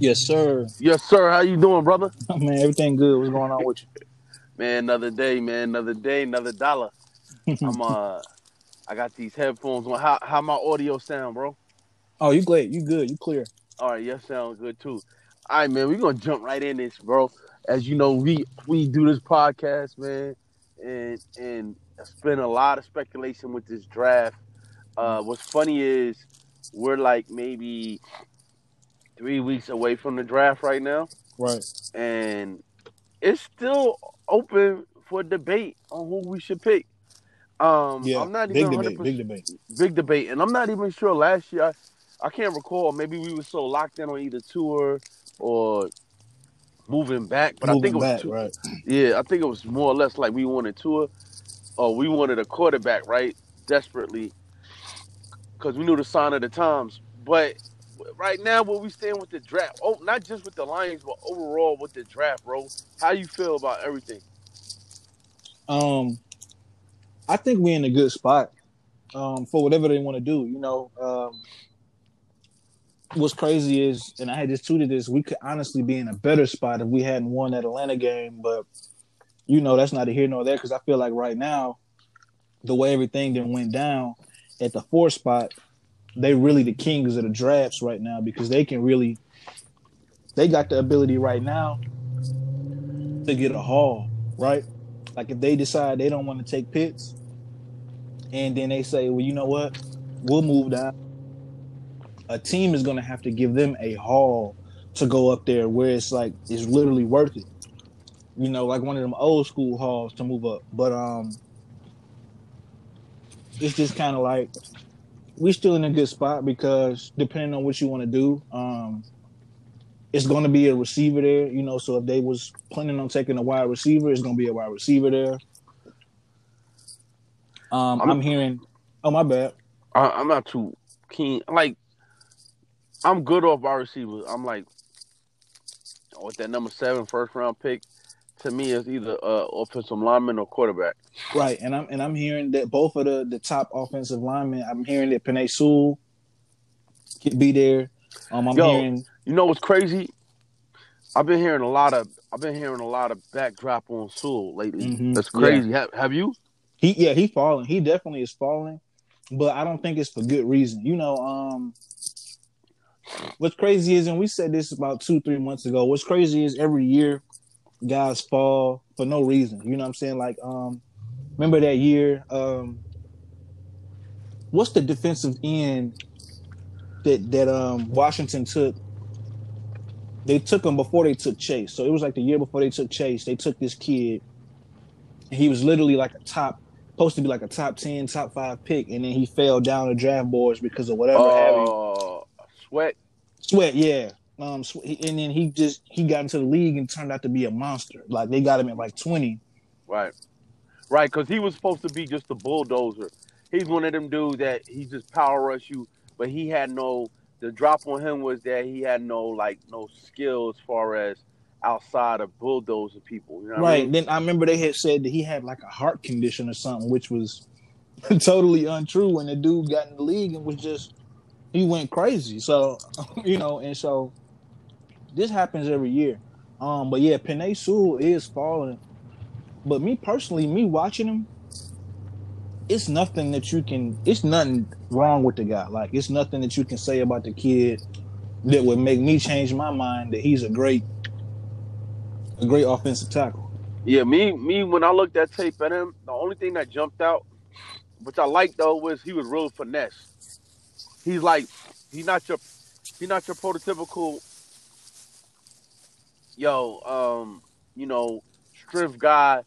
Yes, sir. Yes, sir. How you doing, brother? man, everything good. What's going on with you? Man, another day, man. Another day, another dollar. I'm uh, I got these headphones on. How how my audio sound, bro? Oh, you great. You good. You clear. All right, yes, sound good too. All right, man. We're gonna jump right in this, bro. As you know, we we do this podcast, man, and and spend a lot of speculation with this draft. Uh, what's funny is we're like maybe three weeks away from the draft right now, Right. and it's still open for debate on who we should pick. Um, Yeah. I'm not big even debate. Big debate. big debate, and I'm not even sure. Last year, I, I can't recall. Maybe we were so locked in on either Tua or moving back. But Moving I think it was back, two, right. yeah, I think it was more or less like we wanted Tua, or we wanted a quarterback, right? Desperately, because we knew the sign of the times. But right now, where we stand with the draft, oh, not just with the Lions, but overall with the draft, bro. How you feel about everything? Um, I think we're in a good spot. Um, for whatever they want to do. You know, um, what's crazy is, and I had just tweeted this, we could honestly be in a better spot if we hadn't won that Atlanta game. But you know, that's neither here nor there because I feel like right now, the way everything then went down at the four spot, they really the kings of the drafts right now because they can really, they got the ability right now to get a haul, right? Like if they decide they don't want to take Pitts, and then they say, well, you know what, we'll move down. A team is going to have to give them a haul to go up there where it's like it's literally worth it. You know, like one of them old school hauls to move up. But um, it's just kind of like we still in a good spot because depending on what you want to do, um, it's going to be a receiver there. You know, so if they was planning on taking a wide receiver, it's going to be a wide receiver there. Um, I'm- I'm hearing. Oh my bad. I, I'm not too keen. Like, I'm good off our receivers. I'm like, with that number seven first round pick, to me, is either uh, offensive lineman or quarterback. Right, and I'm and I'm hearing that both of the the top offensive linemen. I'm hearing that Penei Sewell could be there. Um, I'm Yo. hearing You know what's crazy? I've been hearing a lot of I've been hearing a lot of backdrop on Sewell lately. Mhm. That's crazy. Have, have you? he yeah he falling. He definitely is falling, but I don't think it's for good reason. You know, um, what's crazy is, and we said this about two three months ago. What's crazy is every year guys fall for no reason. You know what I'm saying? Like, um, remember that year? Um, what's the defensive end that that um Washington took? They took him before they took Chase. So it was like the year before they took Chase. They took this kid. And he was literally like a top, supposed to be like a top ten, top five pick, and then he fell down the draft boards because of whatever. Oh, sweat. Sweat, yeah. Um, and then he just he got into the league and turned out to be a monster. Like they got him at like twenty. Right. Right, because he was supposed to be just a bulldozer. He's one of them dudes that he just power rush you, but he had no. The drop on him was that he had no like no skill as far as outside of bulldozing people. You know what I right. mean? Then I remember they had said that he had like a heart condition or something, which was totally untrue. When the dude got in the league and was just he went crazy. So you know, and so this happens every year. Um, but yeah, Penei Sewell is falling. But me personally, me watching him, it's nothing that you can. It's nothing wrong with the guy. Like it's nothing that you can say about the kid that would make me change my mind that he's a great, a great offensive tackle. Yeah, me me when I looked at tape at him, the only thing that jumped out, which I liked though, was he was real finesse. He's like he's not your he's not your prototypical yo, um, you know, strength guy,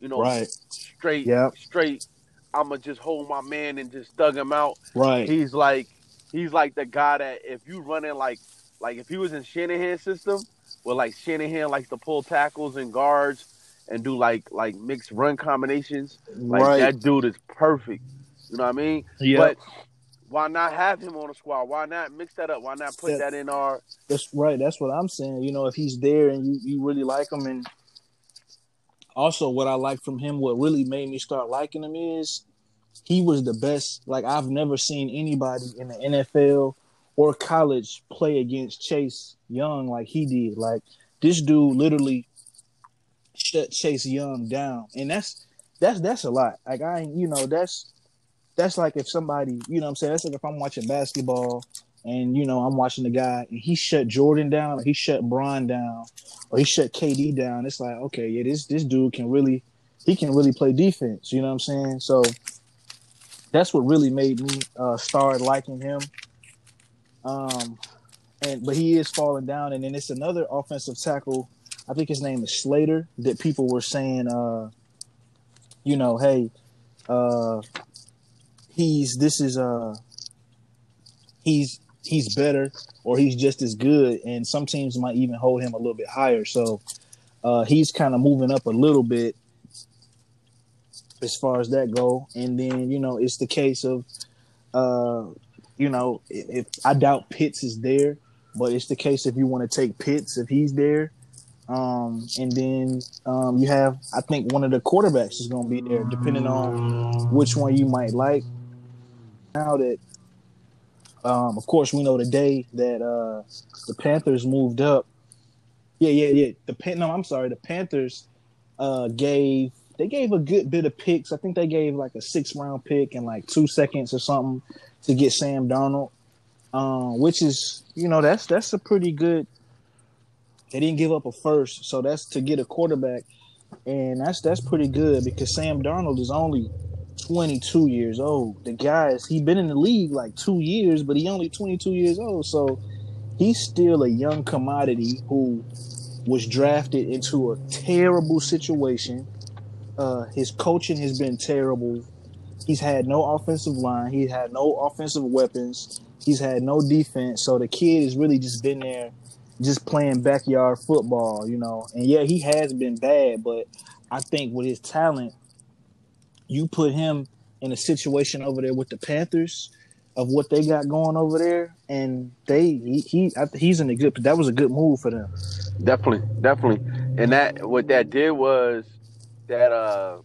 you know, Right. straight Yep. straight I'ma just hold my man and just dug him out. Right. He's like he's like the guy that if you running like like if he was in Shanahan's system, where like Shanahan likes to pull tackles and guards and do like like mixed run combinations, like right. that dude is perfect. You know what I mean? yeah. But why not have him on the squad? Why not mix that up? Why not put Yeah. that in our That's right. That's what I'm saying. You know, if he's there and you, you really like him, and also what I like from him, what really made me start liking him is he was the best. Like I've never seen anybody in the NFL or college play against Chase Young like he did. Like this dude literally shut Chase Young down, and that's that's that's a lot. Like I, you know, that's that's like if somebody, you know, what I'm saying that's like if I'm watching basketball and you know I'm watching the guy and he shut Jordan down, or he shut Bron down, or he shut KD down. It's like okay, yeah, this this dude can really he can really play defense. You know what I'm saying? So that's what really made me uh, start liking him. Um, and but he is falling down, and then it's another offensive tackle. I think his name is Slater. That people were saying, uh, you know, hey, uh, he's this is uh, he's he's better or he's just as good, and some teams might even hold him a little bit higher. So uh, he's kind of moving up a little bit as far as that go. And then you know it's the case of, uh, you know, if, I doubt Pitts is there, but it's the case if you want to take Pitts if he's there. Um, and then um, you have, I think one of the quarterbacks is going to be there, depending on which one you might like. Now that, um, of course, we know the day that uh, the Panthers moved up. Yeah, yeah, yeah. The Pan- no, I'm sorry. The Panthers uh, gave they gave a good bit of picks. I think they gave like a six round pick and like two seconds or something to get Sam Darnold, um, which is you know that's that's a pretty good. They didn't give up a first, so that's to get a quarterback, and that's that's pretty good because Sam Darnold is only 22 years old. The guys he been in the league like two years, but he only 22 years old, so he's still a young commodity who was drafted into a terrible situation uh, his coaching has been terrible. He's had no offensive line. He had no offensive weapons. He's had no defense. So the kid has really just been there, just playing backyard football, you know. And yeah, he has been bad, but I think with his talent, you put him in a situation over there with the Panthers of what they got going over there, and they he, he he's in a good. That was a good move for them. Definitely, definitely. And that what that did was that uh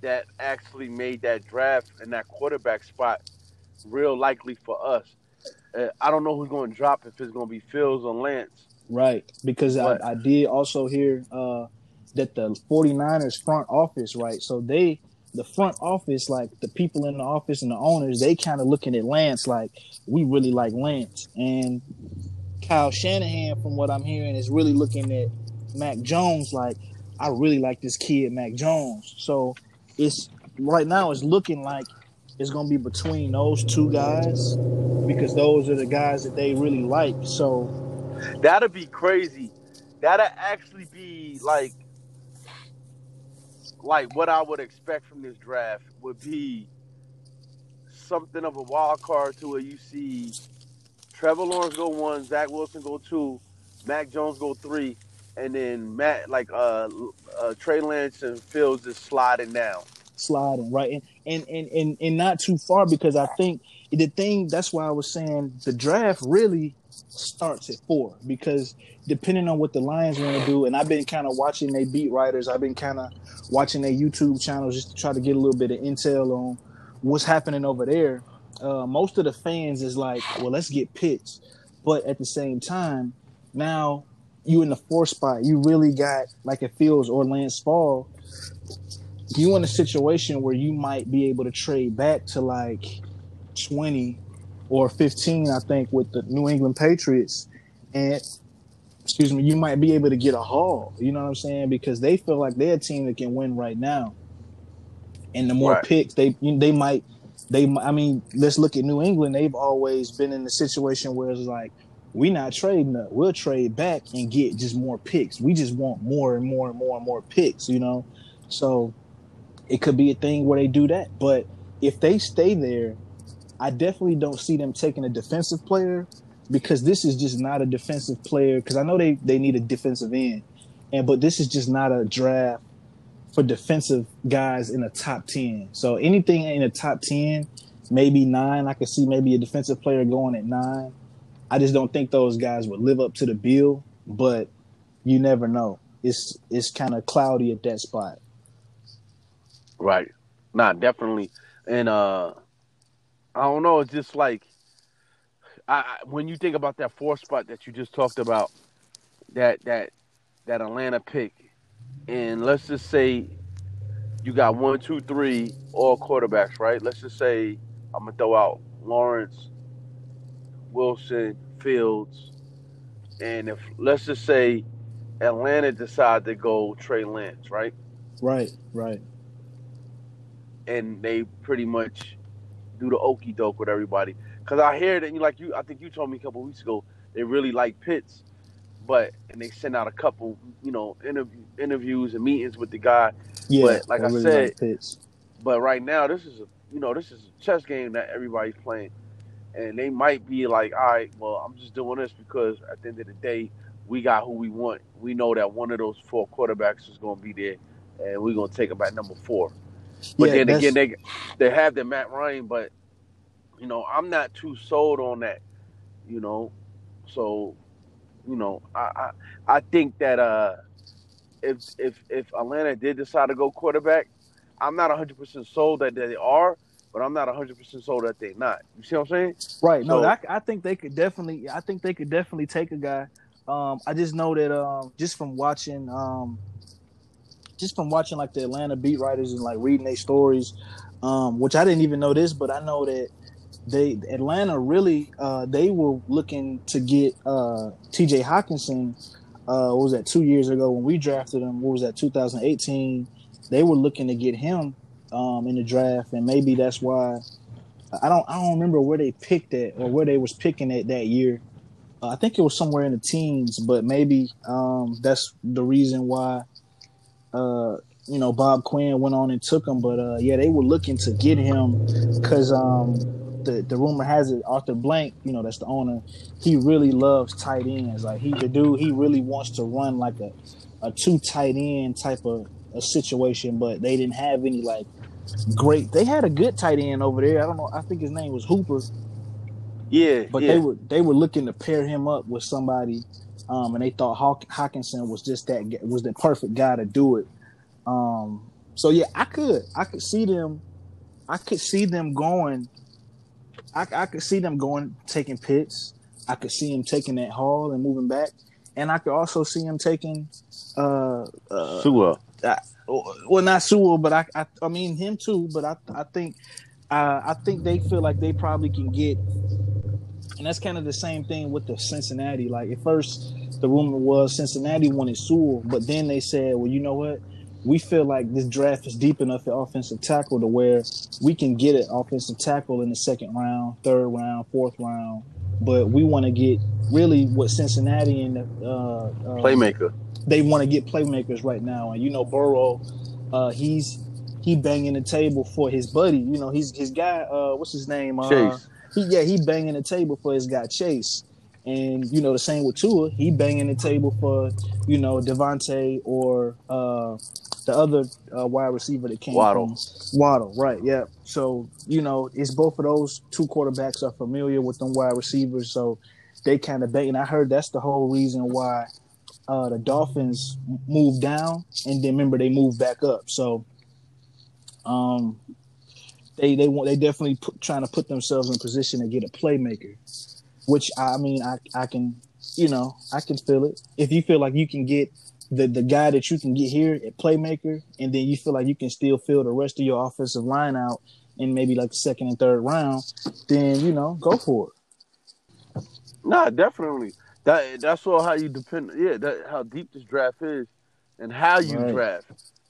that actually made that draft and that quarterback spot real likely for us. Uh, I don't know who's going to drop if it's going to be Fields or Lance. Right, because I, I, did also hear uh, that the 49ers front office, right? So they, the front office, like the people in the office and the owners, they kind of looking at Lance like we really like Lance, and Kyle Shanahan, from what I'm hearing, is really looking at Mac Jones like I really like this kid, Mac Jones. So it's right now it's looking like it's gonna be between those two guys because those are the guys that they really like. So that'd be crazy. That'd actually be like like what I would expect from this draft would be something of a wild card to where you see Trevor Lawrence go one, Zach Wilson go two, Mac Jones go three, and then Matt like uh, uh Trey Lance and Fields is sliding down. Sliding right and, and and and and not too far because I think the thing that's why I was saying the draft really starts at four because depending on what the Lions want to do, and I've been kind of watching their beat writers, I've been kind of watching their YouTube channels just to try to get a little bit of intel on what's happening over there. Uh, most of the fans is like, well, let's get Pitts, but at the same time, now you in the four spot, you really got like it feels or Lance Fall. You in a situation where you might be able to trade back to like twenty or fifteen, I think, with the New England Patriots, and excuse me, you might be able to get a haul. You know what I'm saying? Because they feel like they're a team that can win right now, and the more right. picks they they might they I mean, let's look at New England. They've always been in the situation where it's like we're not trading up. We'll trade back and get just more picks. We just want more and more and more and more picks, you know? So it could be a thing where they do that. But if they stay there, I definitely don't see them taking a defensive player because this is just not a defensive player. Because I know they, they need a defensive end. And but this is just not a draft for defensive guys in the top ten. So anything in the top ten, maybe nine, I could see maybe a defensive player going at nine. I just don't think those guys would live up to the bill, but you never know. It's it's kind of cloudy at that spot. Right. Nah, definitely. And uh I don't know, it's just like I, I, when you think about that four spot that you just talked about, that that that Atlanta pick, and let's just say you got one, two, three, all quarterbacks, right? Let's just say I'm gonna throw out Lawrence, Wilson, Fields, and if let's just say Atlanta decide to go Trey Lance, right? Right, right. And they pretty much do the okey doke with everybody. Cause I hear that you like you I think you told me a couple weeks ago they really like Pitts, but and they send out a couple, you know, interview, interviews and meetings with the guy. Yeah, but like I, really said, like Pitts. but right now this is a you know this is a chess game that everybody's playing, and they might be like, all right, well I'm just doing this because at the end of the day we got who we want. We know that one of those four quarterbacks is going to be there, and we're going to take him at number four. But Yeah, then again, they they have the Matt Ryan, but you know I'm not too sold on that. You know, so you know I I, I think that uh if if if Atlanta did decide to go quarterback, I'm not 100 percent sold that they are, but I'm not 100 percent sold that they're not. You see what I'm saying? Right. No, I, I think they could definitely. I think they could definitely take a guy. Um, I just know that um, just from watching, um, just from watching like the Atlanta beat writers and like reading their stories, um, which I didn't even know this, but I know that they Atlanta really uh, they were looking to get uh, T.J. Hockenson. Uh, what was that two years ago when we drafted him? What was that 2018? They were looking to get him um, in the draft, and maybe that's why I don't I don't remember where they picked it or where they was picking it that year. Uh, I think it was somewhere in the teens, but maybe um, that's the reason why uh, you know Bob Quinn went on and took him. But uh, yeah, they were looking to get him because um, the the rumor has it Arthur Blank, you know, that's the owner. He really loves tight ends. Like he the dude, he really wants to run like a a two tight end type of a situation, but they didn't have any like great. They had a good tight end over there. I don't know. I think his name was Hooper, Yeah, but yeah. they were they were looking to pair him up with somebody, um, and they thought Hawk, Hockenson was just that was the perfect guy to do it. Um, so yeah, I could I could see them, I could see them going. I, I could see them going taking Pitts. I could see him taking that haul and moving back, and I could also see him taking. Uh, uh, Sewell. well, not Sewell, but I, I, I mean him too. But I, I think, uh, I think they feel like they probably can get, and that's kind of the same thing with the Cincinnati. Like at first, the rumor was Cincinnati wanted Sewell, but then they said, well, you know what? We feel like this draft is deep enough at offensive tackle to where we can get an offensive tackle in the second round, third round, fourth round. But we want to get really what Cincinnati and the uh, uh, Playmaker. they want to get playmakers right now. And you know, Burrow, uh, he's he banging the table for his buddy. You know, he's his guy. Uh, what's his name? Uh, Chase. He, yeah, he banging the table for his guy Chase. And you know, the same with Tua. He banging the table for you know DeVonta or uh, the other uh, wide receiver that came Waddle. from Waddle. Right? Yeah. So you know, it's both of those two quarterbacks are familiar with them wide receivers, so they kind of bang. And I heard that's the whole reason why uh, the Dolphins moved down, and then remember they moved back up. So, um, they they want they definitely put, trying to put themselves in position to get a playmaker, which I mean I I can you know I can feel it. If you feel like you can get the the guy that you can get here at playmaker, and then you feel like you can still fill the rest of your offensive line out in maybe like the second and third round, then you know go for it. Nah, definitely. That that's all how you depend. Yeah, that how deep this draft is, and how you Right. draft.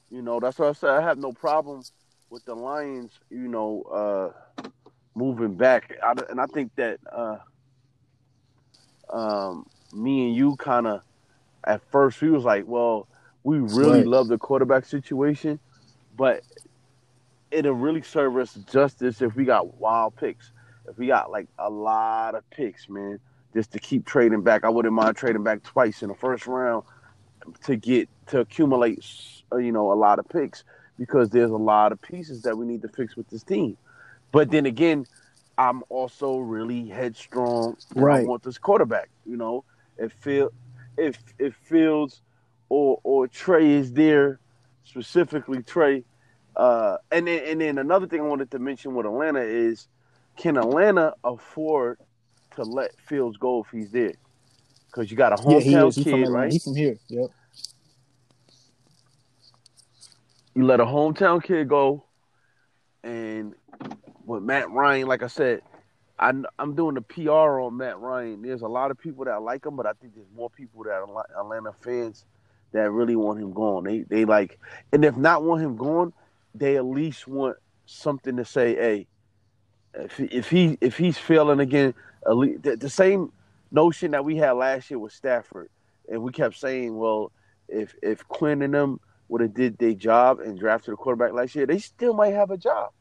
You know, that's what I said. I have no problem with the Lions. You know, uh, moving back, I, and I think that uh, um, me and you kind of at first we was like, well, we really Right. love the quarterback situation, but it'll really serve us justice if we got wild picks. If we got like a lot of picks, man, just to keep trading back. I wouldn't mind trading back twice in the first round to get to accumulate, uh, you know, a lot of picks because there's a lot of pieces that we need to fix with this team. But then again, I'm also really headstrong. and I Right. want this quarterback. You know, if Phil, if if Fields or or Trey is there, specifically Trey. Uh, and then and then another thing I wanted to mention with Atlanta is, can Atlanta afford to let Fields go if he's there? Because you got a Yeah, hometown is. He from kid, right? He from here. Yep. You let a hometown kid go, and with Matt Ryan, like I said, I, I'm doing the PR on Matt Ryan. There's a lot of people that like him, but I think there's more people that are Atlanta fans that really want him gone. They they like, and if not want him gone, they at least want something to say. Hey, if if he if he's failing again, least, the, the same notion that we had last year with Stafford, and we kept saying, well, if if Quinn and them would have did their job and drafted a quarterback last year, they still might have a job.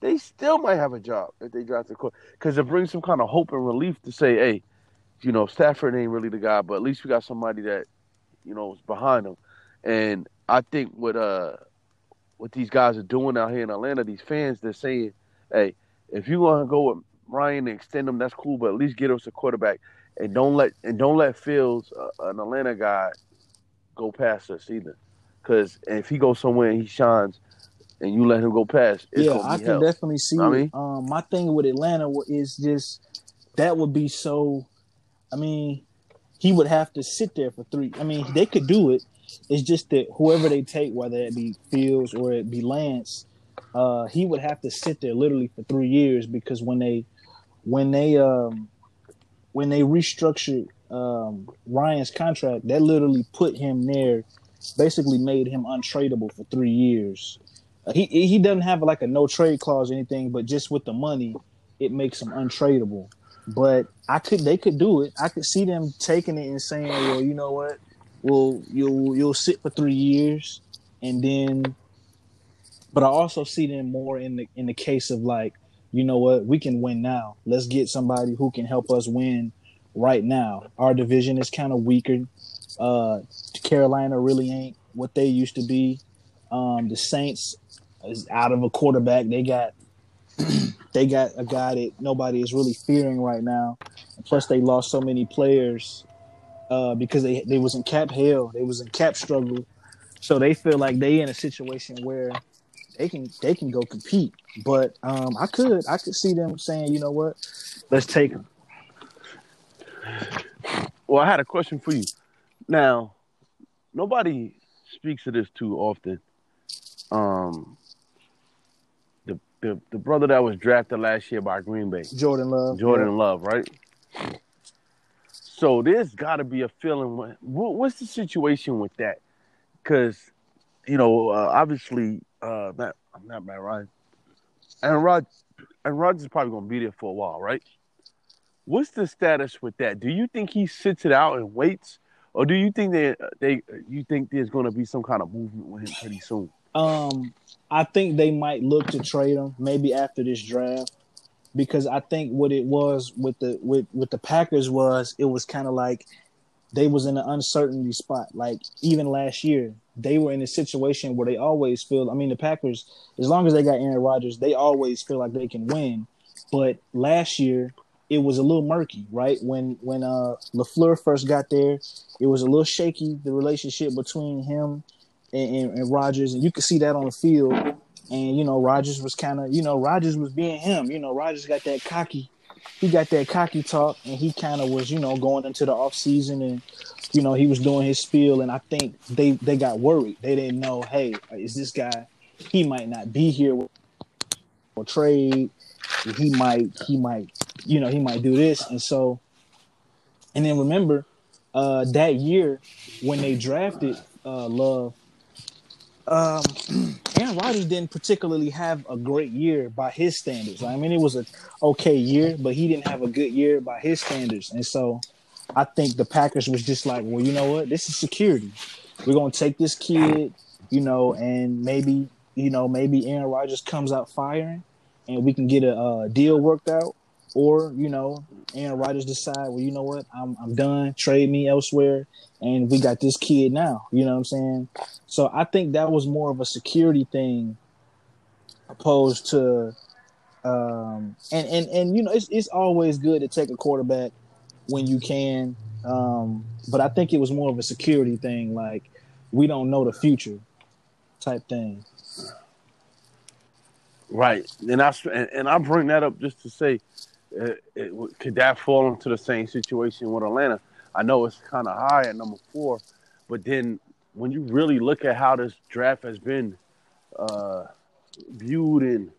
They still might have a job if they drafted a quarterback because it brings some kind of hope and relief to say, hey, you know, Stafford ain't really the guy, but at least we got somebody that you know is behind him. And I think what uh what these guys are doing out here in Atlanta, these fans, they're saying, hey, if you want to go with Ryan and extend him, that's cool, but at least get us a quarterback and don't let and don't let Fields, uh, an Atlanta guy, go past us either. Because if he goes somewhere and he shines, and you let him go past, it's yeah, I can hell. definitely see I mean? Um, my thing with Atlanta is just that would be so. I mean, he would have to sit there for three. I mean, they could do it. It's just that whoever they take, whether it be Fields or it be Lance, uh, he would have to sit there literally for three years because when they, when they, um, when they restructured um, Ryan's contract, that literally put him there, basically made him untradeable for three years. Uh, he he doesn't have like a no trade clause or anything, but just with the money, it makes him untradeable. But I could they could do it. I could see them taking it and saying, well, you know what, well you'll you'll sit for three years, and then. But I also see them more in the in the case of like, you know what, we can win now. Let's get somebody who can help us win right now. Our division is kind of weaker. Uh, Carolina really ain't what they used to be. Um, the Saints is out of a quarterback. They got they got a guy that nobody is really fearing right now. And plus, they lost so many players uh, because they they was in cap hell. They was in cap struggle. So they feel like they in a situation where they can they can go compete. But um, I could I could see them saying, you know what, let's take them. Well, I had a question for you. Now, nobody speaks of this too often. Um, the the the brother that was drafted last year by Green Bay, Jordan Love. Jordan Love, right? So there's got to be a feeling. What, what's the situation with that? Because you know, uh, obviously, uh, not not Matt Ryan, and Rod, and Rodgers is probably going to be there for a while, right? What's the status with that? Do you think he sits it out and waits, or do you think that they you think there's going to be some kind of movement with him pretty soon? Um, I think they might look to trade him maybe after this draft because I think what it was with the with with the Packers was it was kind of like they was in an uncertainty spot. Like even last year, they were in a situation where they always feel. I mean, the Packers, as long as they got Aaron Rodgers, they always feel like they can win. But last year, it was a little murky, right? When when uh LaFleur first got there, it was a little shaky the relationship between him and, and, and Rodgers, and you could see that on the field. And you know, Rodgers was kind of, you know, Rodgers was being him. You know, Rodgers got that cocky, he got that cocky talk, and he kind of was, you know, going into the off season, and you know, he was doing his spiel. And I think they they got worried. They didn't know, hey, is this guy? He might not be here or trade. He might, he might, you know, he might do this, and so. And then remember, uh, that year when they drafted uh, Love, um, Aaron Rodgers didn't particularly have a great year by his standards. I mean, it was a okay year, but he didn't have a good year by his standards. And so, I think the Packers was just like, well, you know what? This is security. We're gonna take this kid, you know, and maybe, you know, maybe Aaron Rodgers comes out firing, and we can get a, uh deal worked out. Or you know, Aaron Rodgers decide, well, you know what? I'm I'm done. Trade me elsewhere, and we got this kid now. You know what I'm saying? So I think that was more of a security thing, opposed to, um, and and and you know, it's it's always good to take a quarterback when you can, um, but I think it was more of a security thing. Like we don't know the future, type thing. Right, and I and, I bring that up just to say, it, it, could that fall into the same situation with Atlanta? I know it's kind of high at number four, but then when you really look at how this draft has been uh, viewed and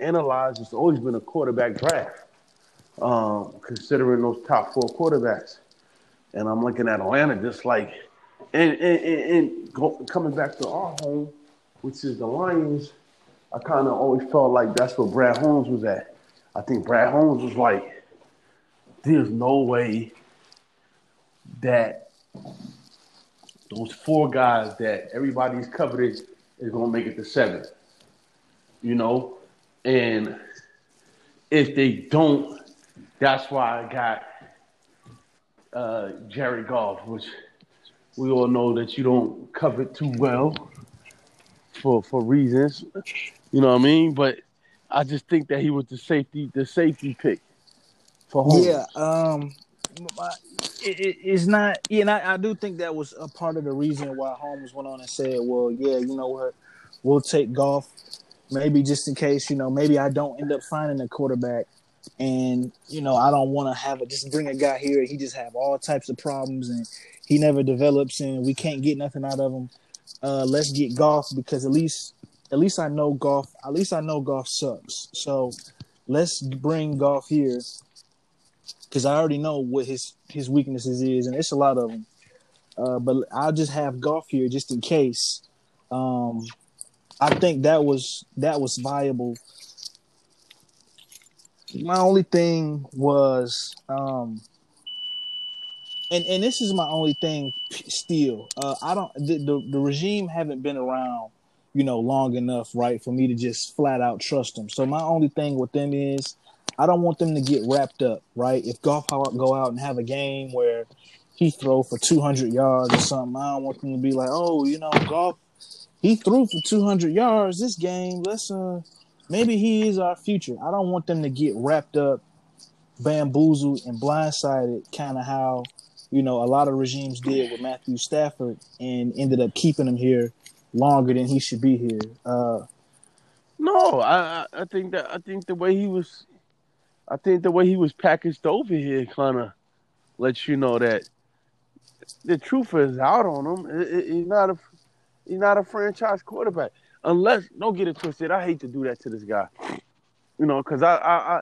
analyzed, it's always been a quarterback draft, um, considering those top four quarterbacks. And I'm looking at Atlanta just like, and and, and, and go, coming back to our home, which is the Lions. I kind of always felt like that's where Brad Holmes was at. I think Brad Holmes was like, there's no way that those four guys that everybody's covered is going to make it to seven. You know, and if they don't, that's why I got uh, Jared Goff, which we all know that you don't cover too well for for reasons. You know what I mean? But I just think that he was the safety the safety pick for home. Yeah, um, it, it, it's not. Yeah, and I, I, do think that was a part of the reason why Holmes went on and said, "Well, yeah, you know what, we'll take Goff, maybe just in case, you know, maybe I don't end up finding a quarterback." And you know, I don't want to have it. Just bring a guy here. He just have all types of problems, and he never develops, and we can't get nothing out of him. Uh, let's get Goff because at least at least I know Goff. At least I know Goff sucks. So let's bring Goff here because I already know what his his weaknesses is, and it's a lot of them. Uh, but I'll just have Goff here just in case. Um, I think that was that was viable. My only thing was, um, and and this is my only thing. Still, uh, I don't. The, the the regime haven't been around you know, long enough, right, for me to just flat out trust them. So my only thing with them is I don't want them to get wrapped up, right? If Goff go out and have a game where he throw for 200 yards or something, I don't want them to be like, oh, you know, Goff, he threw for 200 yards this game. Let's uh, maybe he is our future. I don't want them to get wrapped up, bamboozled, and blindsided, kind of how you know a lot of regimes did with Matthew Stafford and ended up keeping him here longer than he should be here. Uh, no, I I think that I think the way he was, I think the way he was packaged over here kind of lets you know that the truth is out on him. he's not a he's not a franchise quarterback unless don't get it twisted. I hate to do that to this guy, you know, because I, I I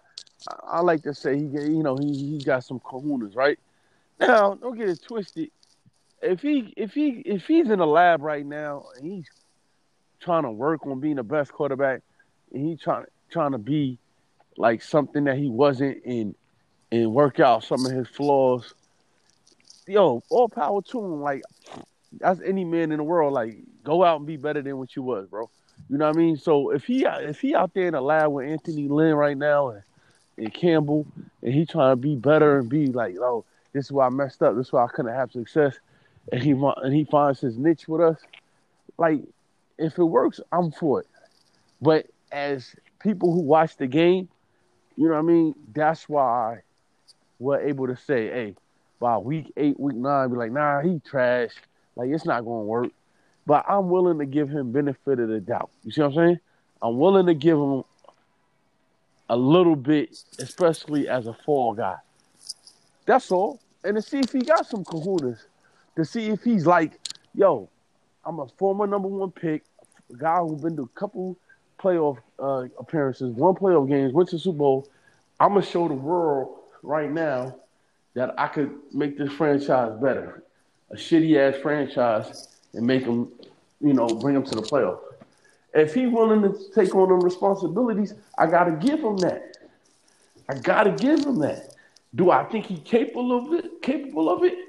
I like to say he you know he he got some kahunas right. Now don't get it twisted if he if he if he's in the lab right now and he's trying to work on being the best quarterback and he's trying trying to be like something that he wasn't in and work out some of his flaws. Yo, all power to him. Like that's any man in the world. Like go out and be better than what you was, bro. You know what I mean? So if he if he out there in the lab with Anthony Lynn right now and, and Campbell and he trying to be better and be like, oh, this is why I messed up. This is why I couldn't have success and he and he finds his niche with us, like if it works, I'm for it. But as people who watch the game, you know what I mean. That's why we're able to say, hey, by week eight, week nine, be like, nah, he trash. Like it's not gonna work. But I'm willing to give him benefit of the doubt. You see what I'm saying? I'm willing to give him a little bit, especially as a fall guy. That's all. And to see if he got some kahunas to see if he's like, yo, I'm a former number one pick, a guy who's been to a couple playoff uh, appearances, one playoff games, went to Super Bowl. I'm gonna show the world right now that I could make this franchise better, a shitty ass franchise, and make them, you know, bring them to the playoff. If he's willing to take on them responsibilities, I gotta give him that. I gotta give him that. Do I think he's capable of it? Capable of it?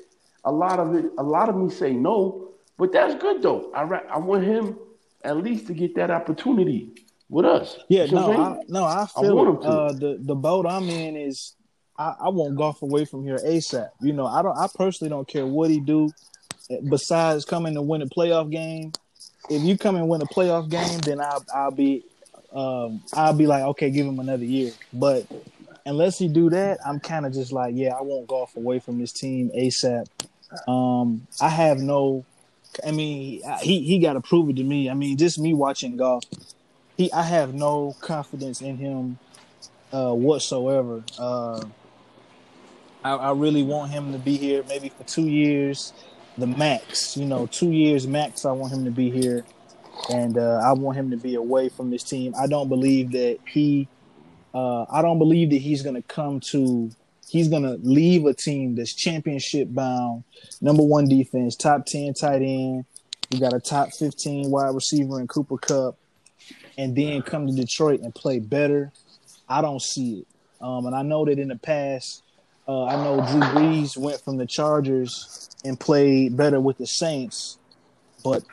A lot of it, a lot of me say no, but that's good though. I I want him at least to get that opportunity with us. Yeah, you no, I, no, I feel I. Uh, the the boat I'm in is I, I want Goff away from here ASAP. You know, I don't. I personally don't care what he do besides coming to win a playoff game. If you come and win a playoff game, then I'll I'll be um, I'll be like, okay, give him another year. But unless he do that, I'm kind of just like, yeah, I want Goff away from this team ASAP. Um, I have no. I mean, he he got to prove it to me. I mean, just me watching Goff, he I have no confidence in him uh, whatsoever. Uh, I, I really want him to be here, maybe for two years, the max. You know, two years max. I want him to be here, and uh, I want him to be away from this team. I don't believe that he. Uh, I don't believe that he's going to come to. He's going to leave a team that's championship bound, number one defense, top ten tight end. You got a top fifteen wide receiver in Cooper Kupp, and then come to Detroit and play better. I don't see it. Um, and I know that in the past, uh, I know Drew Brees went from the Chargers and played better with the Saints, but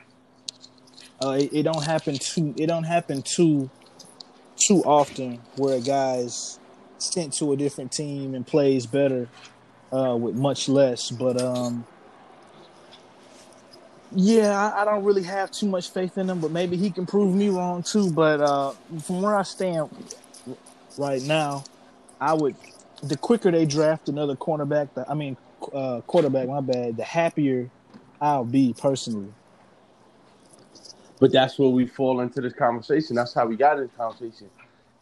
uh, it, it, don't happen too. It don't happen too too often where guy's sent to a different team and plays better uh, with much less. But um, yeah, I, I, don't really have too much faith in him. But maybe he can prove me wrong too. But uh, from where I stand right now, I would the quicker they draft another cornerback, the, I mean uh, quarterback, my bad, the happier I'll be personally. But that's where we fall into this conversation. That's how we got in this conversation.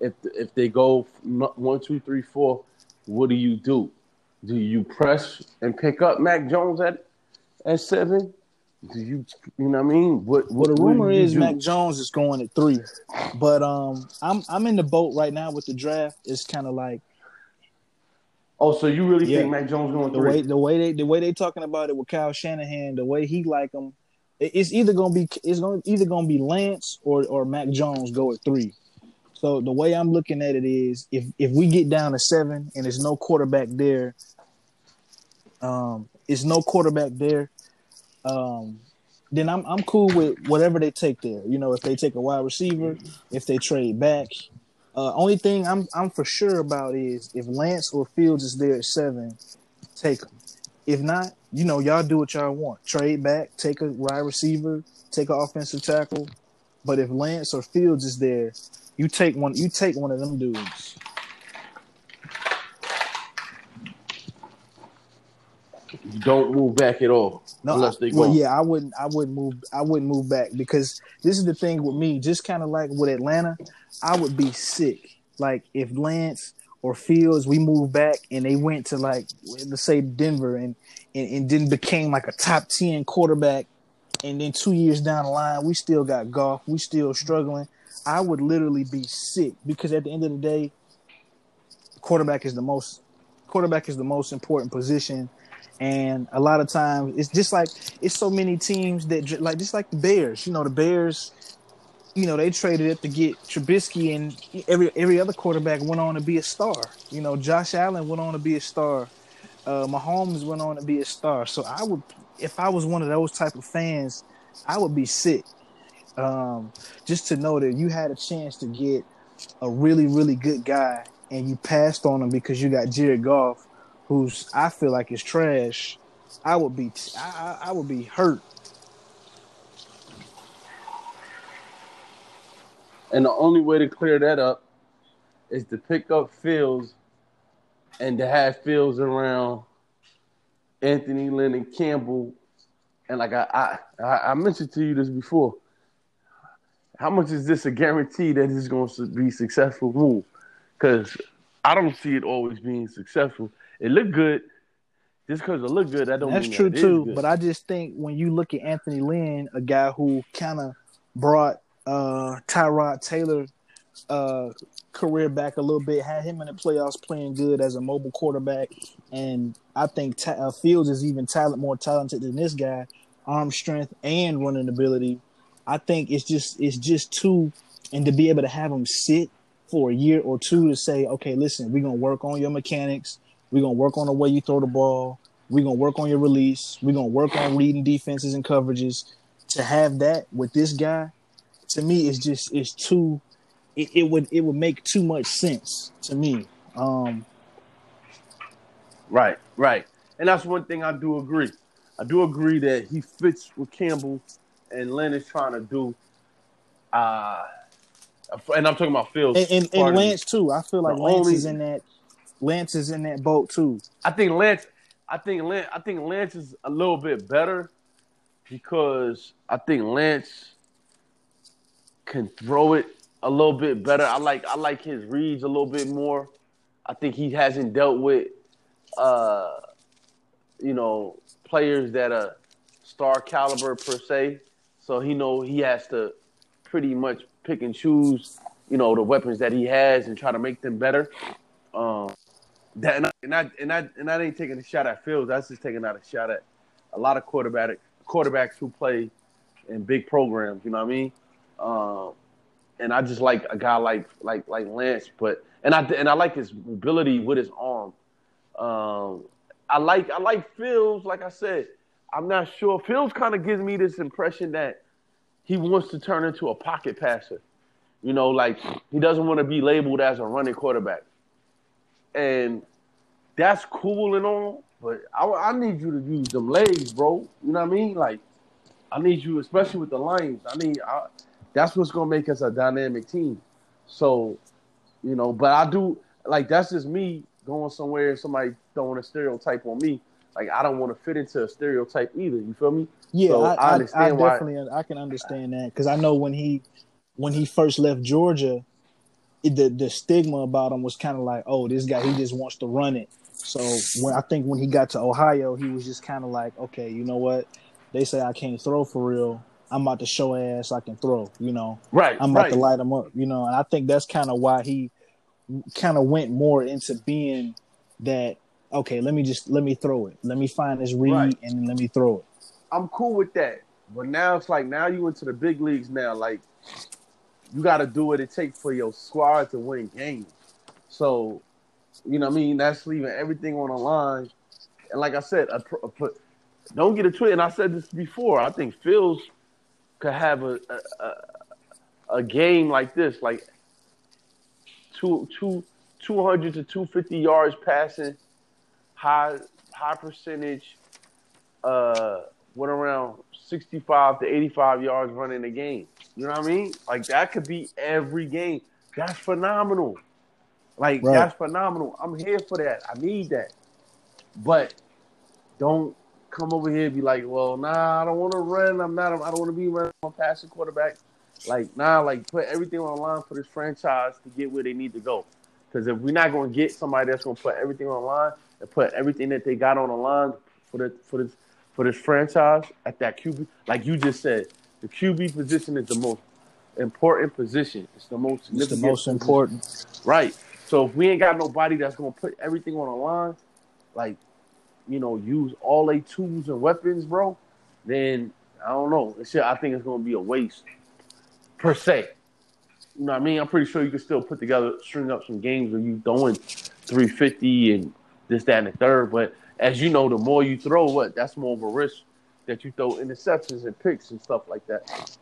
If if they go one, two, three, four, what do you do? Do you press and pick up Mac Jones at at seven? Do you you know what I mean? What what well, the rumor is do? Mac Jones is going at three. But um I'm I'm in the boat right now with the draft. It's kind of like Oh, so you really yeah. think Mac Jones going the three? way the way they the way they talking about it with Kyle Shanahan, the way he like him, it's either gonna be it's gonna either gonna be Lance or or Mac Jones go at three. So the way I'm looking at it is, if if we get down to seven and there's no quarterback there, um, it's no quarterback there, um, then I'm I'm cool with whatever they take there. You know, if they take a wide receiver, if they trade back, uh, only thing I'm I'm for sure about is if Lance or Fields is there at seven, take them. If not, you know y'all do what y'all want. Trade back, take a wide receiver, take an offensive tackle. But if Lance or Fields is there, you take one. You take one of them dudes. don't move back at all. No, unless they go. Well, yeah, I wouldn't. I wouldn't move. I wouldn't move back because this is the thing with me. Just kind of like with Atlanta, I would be sick. Like if Lance or Fields, we moved back and they went to like let's say Denver and and, and then became like a top ten quarterback, and then two years down the line, we still got Goff. We still struggling. I would literally be sick because at the end of the day, quarterback is the most quarterback is the most important position and a lot of times it's just like it's so many teams that like just like the Bears. You know, the Bears. You know, they traded it to get Trubisky, and every every other quarterback went on to be a star. You know, Josh Allen went on to be a star. Uh, Mahomes went on to be a star. So I would, if I was one of those type of fans, I would be sick. Um, just to know that you had a chance to get a really, really good guy and you passed on him because you got Jared Goff who's I feel like is trash, I would be I, I would be hurt. And the only way to clear that up is to pick up Fields and to have Fields around Anthony Lynn and Campbell. And like I, I I mentioned to you this before. How much is this a guarantee that it's going to be successful move? Because I don't see it always being successful it looked good. Just because it looked good, that don't. That's true that too. But I just think when you look at Anthony Lynn, a guy who kind of brought uh, Tyrod Taylor uh, career back a little bit, had him in the playoffs playing good as a mobile quarterback, and I think ta- uh, Fields is even talent more talented than this guy, arm strength and running ability. I think it's just it's just too, and to be able to have him sit for a year or two to say, okay, listen, we're gonna work on your mechanics. We're gonna work on the way you throw the ball. We're gonna work on your release. We're gonna work on reading defenses and coverages. To have that with this guy, to me, is just it's too. It, it, would it would make too much sense to me. Um, right, right, and that's one thing I do agree. I do agree that he fits with Campbell, and Lynn is trying to do. Uh, and I'm talking about Phil and, and, and Lance too. I feel like Lance only, is in that Lance is in that boat too. I think Lance. I think Lance. I think Lance is a little bit better because I think Lance can throw it a little bit better. I like I like his reads a little bit more. I think he hasn't dealt with uh you know players that are star caliber per se. So he know he has to pretty much pick and choose, you know, the weapons that he has and try to make them better. Um, that and I, and I and I ain't taking a shot at Fields. That's just taking out a shot at a lot of quarterback quarterbacks who play in big programs. You know what I mean? Um, and I just like a guy like like like Lance, but and I and I like his ability with his arm. Um, I like I like Fields. Like I said, I'm not sure. Fields kind of gives me this impression that he wants to turn into a pocket passer. You know, like he doesn't want to be labeled as a running quarterback, and that's cool and all. But I, I need you to use them legs, bro. You know what I mean? Like I need you, especially with the Lions. I need I, that's what's gonna make us a dynamic team. So, you know, but I do like that's just me going somewhere and somebody throwing a stereotype on me. Like I don't want to fit into a stereotype either. You feel me? Yeah, So, I, I I, understand I why- definitely I can understand that because I know when he when he first left Georgia, it, the the stigma about him was kind of like, oh, this guy he just wants to run it. So when I think when he got to Ohio, he was just kind of like, okay, you know what? They say I can't throw for real. I'm about to show ass I can throw. You know, Right. I'm about right. to light him up. You know, and I think that's kind of why he kind of went more into being that. Okay, let me just let me throw it. Let me find this read Right. and let me throw it. I'm cool with that. But now it's like now you into the big leagues now. Like you got to do what it takes for your squad to win games. So you know what I mean. That's leaving everything on the line. And like I said, a, a, don't get a twist. And I said this before. I think Fields could have a a, a, game like this, like two two. 200 to 250 yards passing, high high percentage, uh, went around 65 to 85 yards running the game. You know what I mean? Like that could be every game. That's phenomenal. Like Right. that's phenomenal. I'm here for that. I need that. But don't come over here and be like, well, nah, I don't want to run. I'm not. I don't want to be running a passing quarterback. Like, nah, like put everything on line for this franchise to get where they need to go. Because if we're not going to get somebody that's going to put everything on the line and put everything that they got on the line for the for this for this franchise at that QB, like you just said, the QB position is the most important position. It's the most It's the most position. important. Right. So if we ain't got nobody that's gonna put everything on the line, like, you know, use all their tools and weapons, bro, then I don't know. It's I think it's gonna be a waste per se. You know what I mean? I'm pretty sure you can still put together, string up some games where you throwing 350 and this, that, and the third. But as you know, the more you throw, what that's more of a risk that you throw interceptions and picks and stuff like that.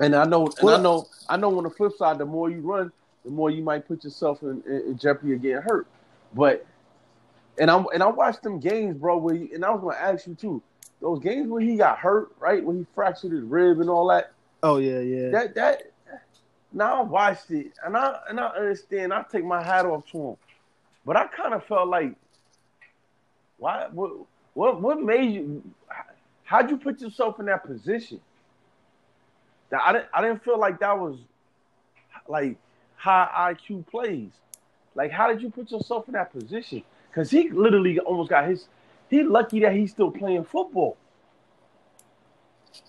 And I know, and I know, I know. On the flip side, the more you run, the more you might put yourself in, in, in jeopardy of getting hurt. But and I'm and I watched them games, bro. Where he, and I was going to ask you too. Those games where he got hurt, right? When he fractured his rib and all that. Oh yeah, yeah. That that. Now I watched it, and I and I understand. I take my hat off to him, but I kind of felt like, why? What? What? What made you? How'd you put yourself in that position? That I didn't. I didn't feel like that was like high IQ plays. Like, how did you put yourself in that position? Because he literally almost got his. He lucky that he's still playing football.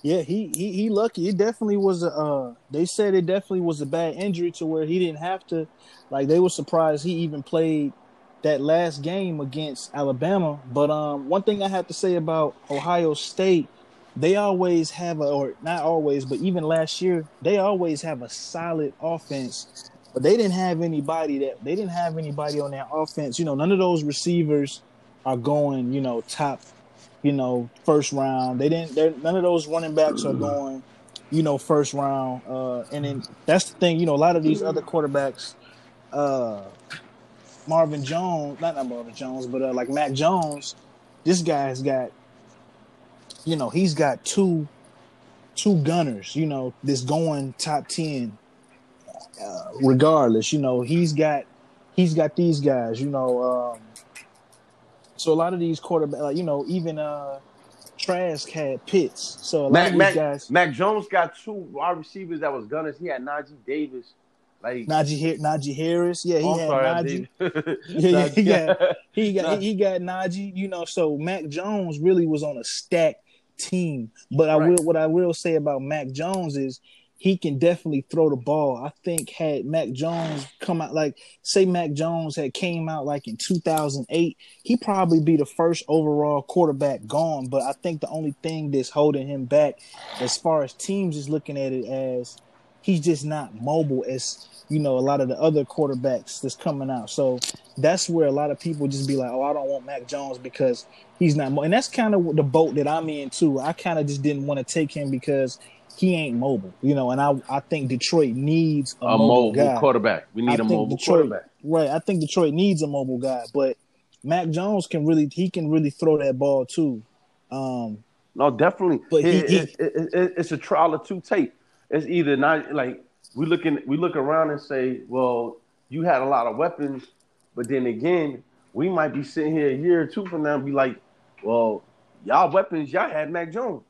Yeah, he he he lucky. It definitely was a. Uh, they said it definitely was a bad injury to where he didn't have to. Like they were surprised he even played that last game against Alabama. But um, one thing I have to say about Ohio State, they always have a, or not always, but even last year, they always have a solid offense. But they didn't have anybody that they didn't have anybody on their offense. You know, none of those receivers are going. You know, top you know, first round. They didn't. None of those running backs are going, you know, first round. Uh, and then that's the thing. You know, a lot of these other quarterbacks, uh, Marvin Jones, not not Marvin Jones, but uh, like Mac Jones. This guy's got, you know, he's got two, two gunners. You know, this going top ten. Uh, regardless, you know, he's got, he's got these guys. You know. Um, so a lot of these quarterbacks, like you know, even uh Trask had Pitts. So a lot Mac, of these Mac, guys, Mac Jones got two wide receivers that was gunners. He had Najee Davis Like Najee, Najee Harris, yeah, he oh, had sorry, Najee. Yeah, yeah, he got he got he got Najee. You know, so Mac Jones really was on a stacked team. But I Right. will what I will say about Mac Jones is he can definitely throw the ball. I think had Mac Jones come out like say Mac Jones had came out like in 2008, he probably be the first overall quarterback gone. But I think the only thing that's holding him back, as far as teams is looking at it as he's just not mobile as you know a lot of the other quarterbacks that's coming out. So that's where a lot of people just be like, "Oh, I don't want Mac Jones because he's not." Mo-. And that's kind of the boat that I'm in too. I kind of just didn't want to take him because he ain't mobile, you know. And I I think Detroit needs a, a mobile, mobile quarterback. We need I a mobile Detroit- quarterback. Right. I think Detroit needs a mobile guy, but Mac Jones can really he can really throw that ball too. Um, No, definitely. But he- he- it- it- it- it's a trial of two tape. It's either not like we looking we look around and say, well, you had a lot of weapons, but then again, we might be sitting here a year or two from now and be like, well, y'all weapons, y'all had Mac Jones.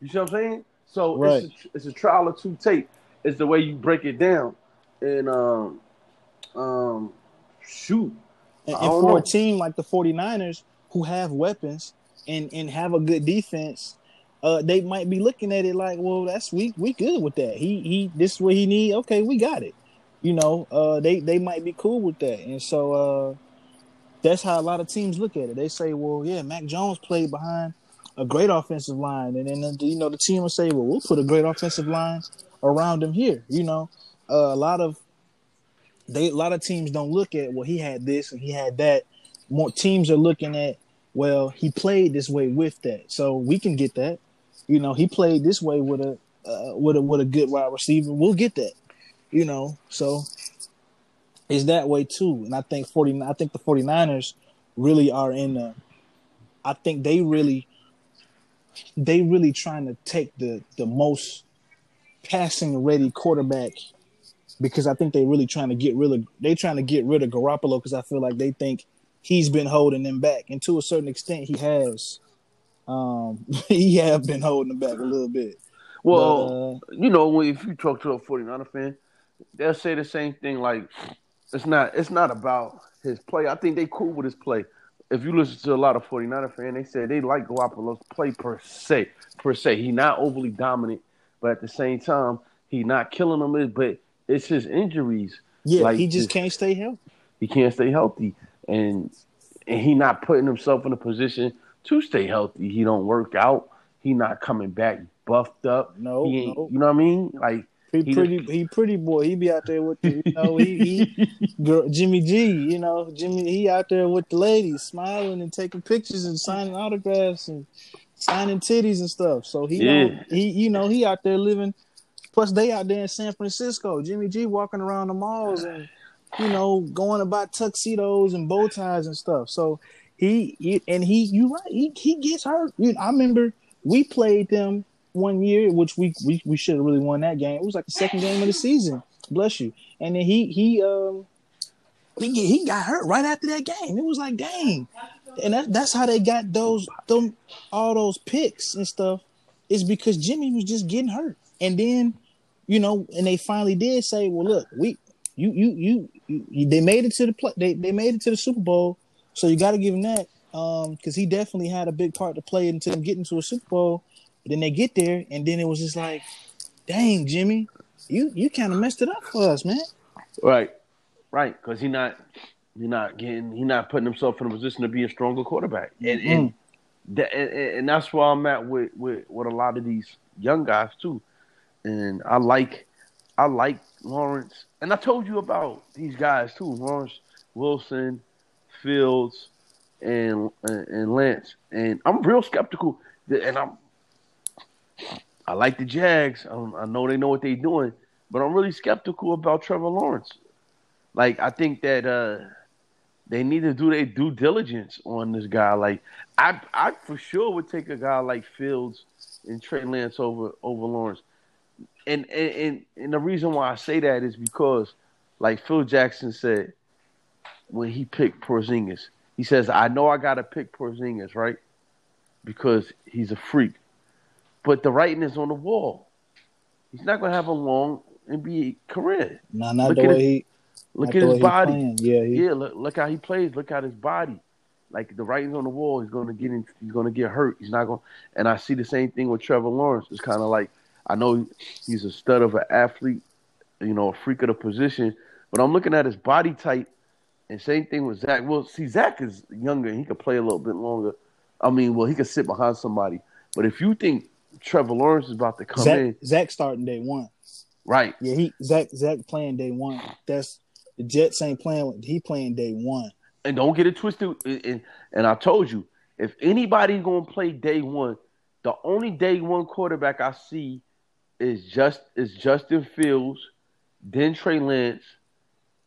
You see what I'm saying? So Right. it's, a, it's a trial of two tape. It's the way you break it down. And um um shoot. And, and for know. a team like the 49ers who have weapons and, and have a good defense, uh, they might be looking at it like, well, that's we we good with that. He he this is what he need. Okay, we got it. You know, uh, they they might be cool with that. And so uh, that's how a lot of teams look at it. They say, well, yeah, Mac Jones played behind a great offensive line, and then you know the team will say, well, we'll put a great offensive line around him here. You know, uh, a lot of they a lot of teams don't look at well he had this and he had that. More teams are looking at well he played this way with that, so we can get that. You know, he played this way with a uh, with a with a good wide receiver. We'll get that. You know, so it's that way too. And I think 40 I think the 49ers really are in I think they really they really trying to take the the most passing ready quarterback because I think they really trying to get rid of they trying to get rid of Garoppolo because I feel like they think he's been holding them back and to a certain extent he has um he have been holding them back a little bit Well, But, uh, you know, if you talk to a 49er fan, they'll say the same thing. Like, it's not it's not about his play. I think they cool with his play. If you listen to a lot of 49er fan, they say they like Garoppolo's play per se. Per se, he not overly dominant, but at the same time, he not killing them. But it's his injuries. yeah Like he just this- can't stay healthy He can't stay healthy, and and he not putting himself in a position to stay healthy. He don't work out. He not coming back buffed up. No, no. you know what I mean? Like he, He pretty he pretty boy he be out there with the you know he, he girl, Jimmy G you know Jimmy he out there with the ladies smiling and taking pictures and signing autographs and signing titties and stuff so he Yeah. he you know he out there living plus they out there in San Francisco Jimmy G walking around the malls and you know going about tuxedos and bow ties and stuff so he, he and he you right he, he gets hurt you I remember we played them one year, which we we, we should have really won that game. It was like the second game of the season. Bless you. And then he he um he he got hurt right after that game. It was like dang, and that, that's how they got those them all those picks and stuff. Is because Jimmy was just getting hurt, and then you know, and they finally did say, well, look, we you you you, you they made it to the play, they they made it to the Super Bowl, so you got to give him that um because he definitely had a big part to play into them getting to a Super Bowl. But then they get there, and then it was just like, dang, Jimmy, you you kind of messed it up for us, man. Right, right, because he not he not getting he not putting himself in a position to be a stronger quarterback, and and, that, and and that's where I'm at with, with with a lot of these young guys too, and I like I like Lawrence, and I told you about these guys too, Lawrence Wilson, Fields, and and, Lance, and I'm real skeptical, and I'm I like the Jags, I, I know they know what they're doing. But I'm really skeptical about Trevor Lawrence. Like I think that uh, they need to do their due diligence on this guy. Like I, I for sure would take a guy like Fields and Trey Lance over over Lawrence. And and, and the reason why I say that is because, like Phil Jackson said when he picked Porzingis, he says, "I know I got to pick Porzingis, right? Because he's a freak, but the writing is on the wall. He's not going to have a long NBA career. Nah, not Look the at way his- he. Look at his body. playing. Yeah, he, Yeah, look, look how he plays. Look at his body. Like the writing's on the wall. He's gonna get in. He's gonna get hurt. He's not going. to And I see the same thing with Trevor Lawrence. It's kind of like I know he's a stud of an athlete, you know, a freak of the position. But I'm looking at his body type, and same thing with Zach. Well, see, Zach is younger. and He could play a little bit longer. I mean, well, he could sit behind somebody. But if you think Trevor Lawrence is about to come Zach, in, Zach starting day one. right? Yeah, he Zach Zach playing day one. That's the Jets ain't playing. He playing day one. and don't get it twisted. And, and, and I told you, if anybody's gonna play day one, the only day one quarterback I see is just is Justin Fields, then Trey Lance,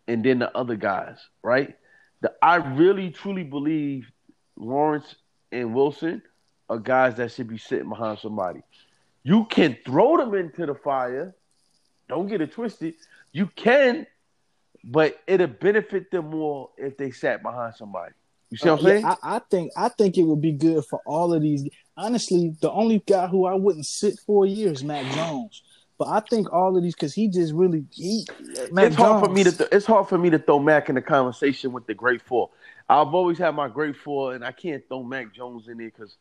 and then the other guys. Right? The, I really truly believe Lawrence and Wilson are guys that should be sitting behind somebody. You can throw them into the fire. Don't get it twisted. You can, but it'll benefit them more if they sat behind somebody. You see what I'm Uh, saying? yeah, I, I think I think it would be good for all of these. Honestly, the only guy who I wouldn't sit for years, year is Mac Jones. But I think all of these because he just really he. Mac it's hard for me to Jones- th- it's hard for me to throw Mac in the conversation with the great four. I've always had my great four, and I can't throw Mac Jones in there because,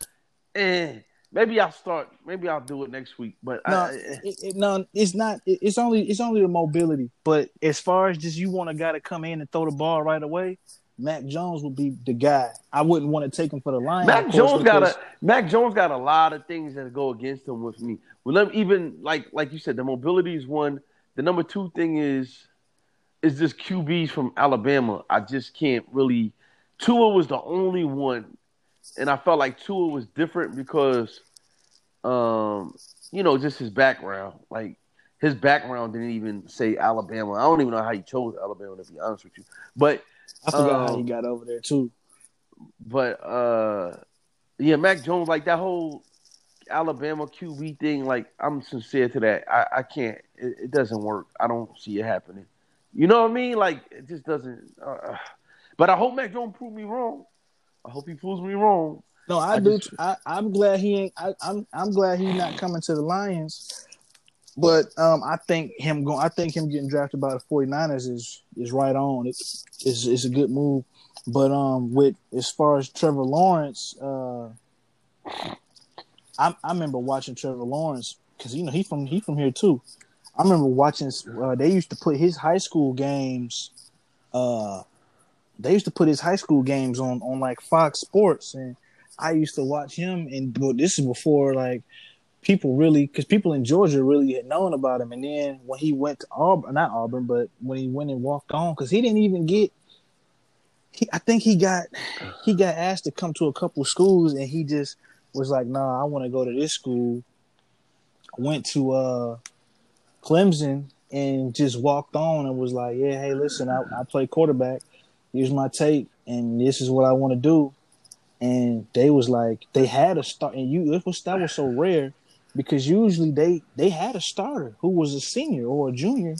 eh, maybe I'll start. Maybe I'll do it next week. But No, I, it, it, no, it's not. It, it's only it's only the mobility. But as far as just you want a guy to come in and throw the ball right away, Mac Jones would be the guy. I wouldn't want to take him for the Lions. Mac course, Jones got a Mac Jones got a lot of things that go against him with me. Well, let me- even like like you said, the mobility is one. The number two thing is is this QBs from Alabama. I just can't really. Tua was the only one, and I felt like Tua was different because, um, you know, just his background. Like his background didn't even say Alabama. I don't even know how he chose Alabama to be honest with you. But I forgot how um, he got over there too. but uh yeah, Mac Jones, like that whole Alabama QB thing, like I'm sincere to that. I, I can't it, it doesn't work. I don't see it happening. You know what I mean? Like it just doesn't uh, but I hope Mac Jones prove me wrong. I hope he proves me wrong. No, I, I do. just- I, I'm glad he ain't. I, I'm I'm glad he's not coming to the Lions. But um, I think him going. I think him getting drafted by the 49ers is is right on. It's it's, it's a good move. But um, with as far as Trevor Lawrence, uh, I I remember watching Trevor Lawrence because you know he from he from here too. I remember watching. Uh, they used to put his high school games. Uh, they used to put his high school games on on like Fox Sports, and I used to watch him. And this is before like people really, because people in Georgia really had known about him. And then when he went to Auburn, not Auburn, but when he went and walked on, because he didn't even get. He, I think he got he got asked to come to a couple schools, and he just was like, "Nah, I want to go to this school." Went to uh Clemson and just walked on and was like, "Yeah, hey, listen, I, I play quarterback. Here's my tape, and this is what I want to do." And they was like, they had a start, and you it was that was so rare because usually they they had a starter who was a senior or a junior,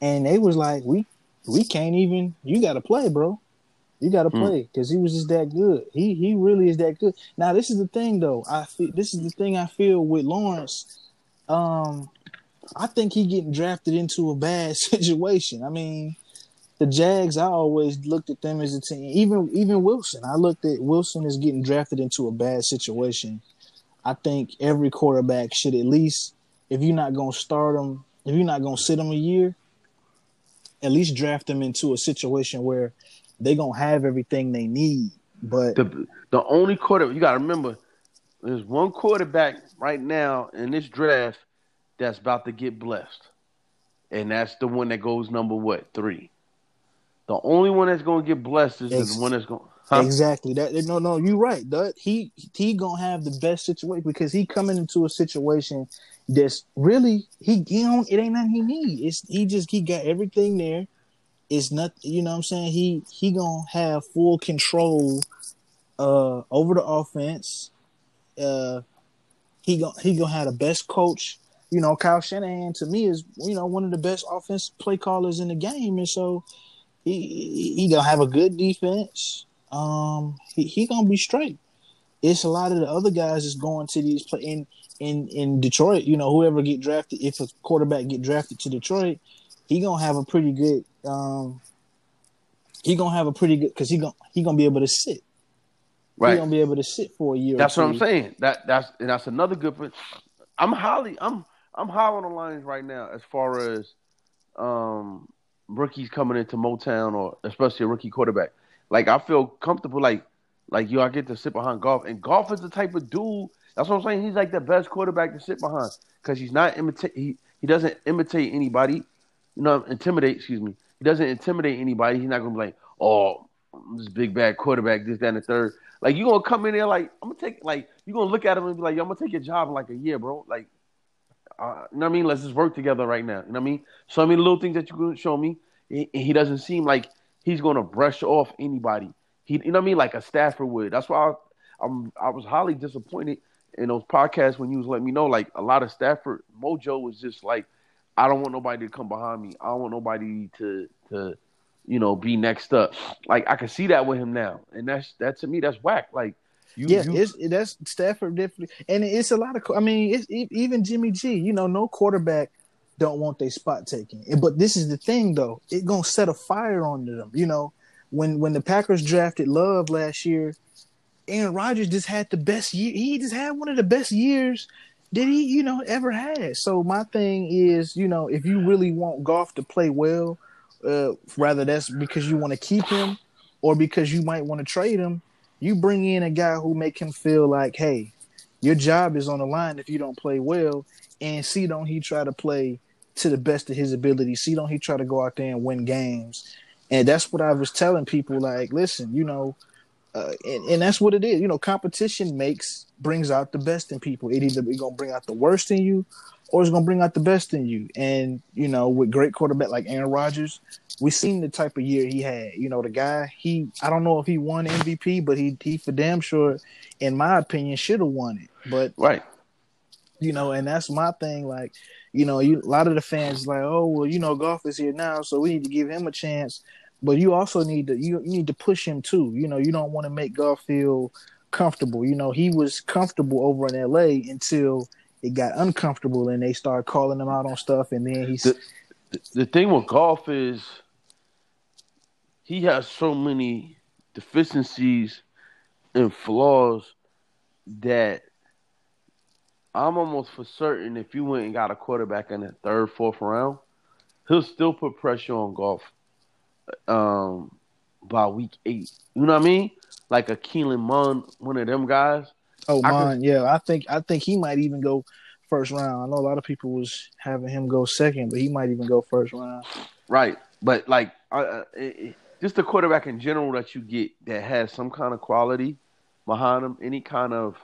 and they was like, "We we can't even. You got to play, bro. You got to Hmm. play because he was just that good. He he really is that good. Now this is the thing though. I feel this is the thing I feel with Lawrence. Um, I think he getting drafted into a bad situation. I mean, the Jags. I always looked at them as a team. Even even Wilson. I looked at Wilson as getting drafted into a bad situation. I think every quarterback should at least, if you're not gonna start them, if you're not gonna sit them a year, at least draft them into a situation where they gonna have everything they need. But The the only quarter you got to remember, there's one quarterback right now in this draft that's about to get blessed, and that's the one that goes number what three. The only one that's going to get blessed is the one that's going. Huh? Exactly. That no, no, you're right. That he he gonna have the best situation because he coming into a situation that's really he he don't it ain't nothing he need. It's he just he got everything there. It's not you know what I'm saying he he gonna have full control uh over the offense. Uh, he gonna he gonna have the best coach. You know, Kyle Shanahan to me is you know one of the best offense play callers in the game, and so he he, gonna have a good defense. Um, he, he gonna be straight. it's a lot of the other guys that's going to these play in in in Detroit. You know, whoever get drafted, if a quarterback get drafted to Detroit, he gonna have a pretty good. um He gonna have a pretty good because he gonna he gonna be able to sit. Right. He gonna be able to sit for a year. That's what I'm saying. That that's and that's another good. point. I'm highly I'm I'm high on the lines right now as far as um rookies coming into Motown or especially a rookie quarterback. Like I feel comfortable. Like like you, I get to sit behind Goff, and Goff is the type of dude. That's what I'm saying. He's like the best quarterback to sit behind because he's not imitate. He he doesn't imitate anybody. You know, intimidate. Excuse me. He doesn't intimidate anybody. He's not gonna be like, oh, this big bad quarterback, this, that, and the third. Like you gonna come in there like I'm gonna take like you gonna look at him and be like, Yo, I'm gonna take your job in like a year, bro. Like, uh, you know what I mean? Let's just work together right now. You know what I mean? So mean, little things that you gonna show me. He, he doesn't seem like he's gonna brush off anybody. He, you know what I mean? Like a Stafford would. That's why I, I'm I was highly disappointed in those podcasts when you was letting me know like a lot of Stafford mojo was just like, I don't want nobody to come behind me. I don't want nobody to to you know be next up. Like I can see that with him now, and that's that to me that's whack. Like you, Yeah, you it's that's Stafford definitely, and it's a lot of. I mean, it's even Jimmy G. You know, no quarterback don't want their spot taken. But this is the thing, though, it gonna set a fire under them. You know, when when the Packers drafted Love last year, Aaron Rodgers just had the best year. He just had one of the best years that he, you know, ever had. So my thing is, you know, if you really want Goff to play well, uh, rather that's because you want to keep him or because you might want to trade him, you bring in a guy who make him feel like, hey, your job is on the line if you don't play well, and see don't he try to play to the best of his ability. See don't he try to go out there and win games. And that's what I was telling people. Like, listen, you know, uh, and, and that's what it is. You know, competition makes brings out the best in people. It either it's gonna bring out the worst in you, or it's gonna bring out the best in you. And you know, with great quarterback like Aaron Rodgers, we seen the type of year he had. You know, the guy he I don't know if he won MVP, but he he for damn sure, in my opinion, should have won it. But right. you know, and that's my thing. Like, you know, you a lot of the fans like, oh well, you know, Goff is here now, so we need to give him a chance. But you also need to you, you need to push him too. You know, you don't want to make Goff feel comfortable. You know, he was comfortable over in LA until it got uncomfortable and they started calling him out on stuff, and then he's The- the thing with Goff is he has so many deficiencies and flaws that I'm almost for certain if you went and got a quarterback in the third, fourth round, he'll still put pressure on Goff um, by week eight. You know what I mean? Like a Kellen Mond, one of them guys. oh I mine, yeah. I think I think he might even go first round. I know a lot of people was having him go second, but he might even go first round. Right, but like uh, uh, it, it- just the quarterback in general that you get that has some kind of quality behind him, any kind of,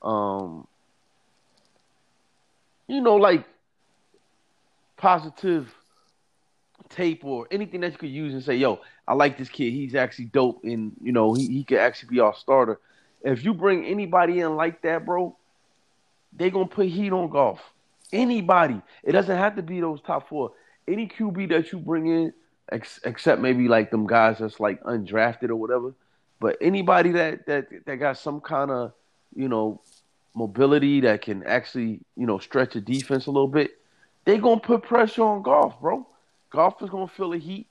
um, you know, like positive tape or anything that you could use and say, "Yo, I like this kid. He's actually dope, and you know, he he could actually be our starter." If you bring anybody in like that, bro, they gonna put heat on Goff. Anybody. It doesn't have to be those top four. Any QB that you bring in, ex- except maybe like them guys that's like undrafted or whatever. But anybody that that that got some kind of you know mobility that can actually you know stretch the defense a little bit, they gonna put pressure on Goff, bro. Goff is gonna feel the heat.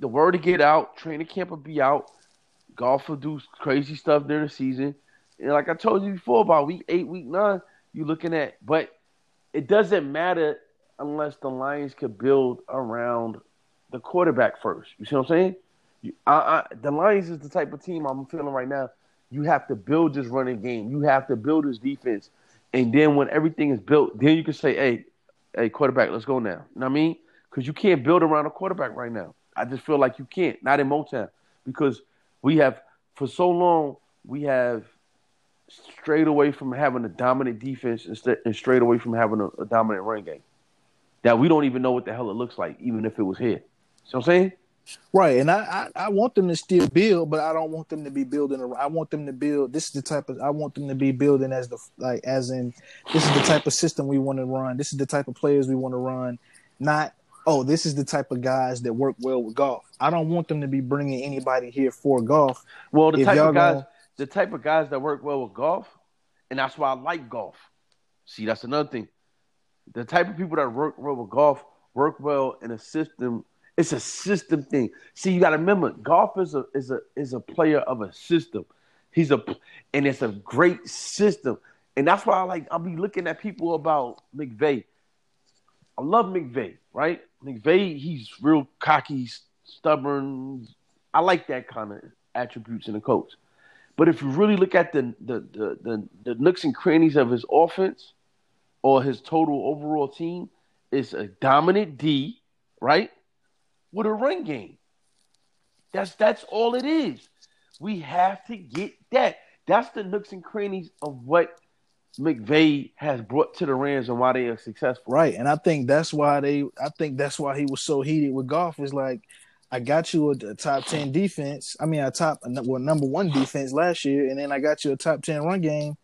The word to get out, training camp will be out. Goff will do crazy stuff during the season. And like I told you before, about week eight, week nine, you're looking at. But it doesn't matter unless the Lions could build around the quarterback first. You see what I'm saying? I, I, the Lions is the type of team I'm feeling right now. You have to build this running game. You have to build this defense, and then when everything is built, then you can say, "Hey, hey, quarterback, let's go now." You know what I mean? Because you can't build around a quarterback right now. I just feel like you can't. Not in Motown because we have for so long we have strayed away from having a dominant defense and strayed away from having a, a dominant run game. That we don't even know what the hell it looks like, even if it was here. See what I'm saying? Right, and I, I I want them to still build, but I don't want them to be building. I want them to build. This is the type of I want them to be building as the like as in this is the type of system we want to run. This is the type of players we want to run. Not oh, this is the type of guys that work well with Goff. I don't want them to be bringing anybody here for Goff. Well, the If type of guys, gonna- the type of guys that work well with Goff, and that's why I like Goff. See, that's another thing. The type of people that work well with Goff work well in a system. It's a system thing. See, you got to remember, Goff is a is a is a player of a system. He's a and it's a great system, and that's why I like. I'll be looking at people about McVay. I love McVay, right? McVay, he's real cocky, stubborn. I like that kind of attributes in a coach. But if you really look at the the, the the the nooks and crannies of his offense or his total overall team, it's a dominant D, right? With a run game. That's that's all it is. We have to get that. That's the nooks and crannies of what McVay has brought to the Rams and why they are successful. Right, and I think that's why they. I think that's why he was so heated with Goff. Is like I got you a, top ten defense. I mean, a top well number one defense last year, and then I got you a top ten run game,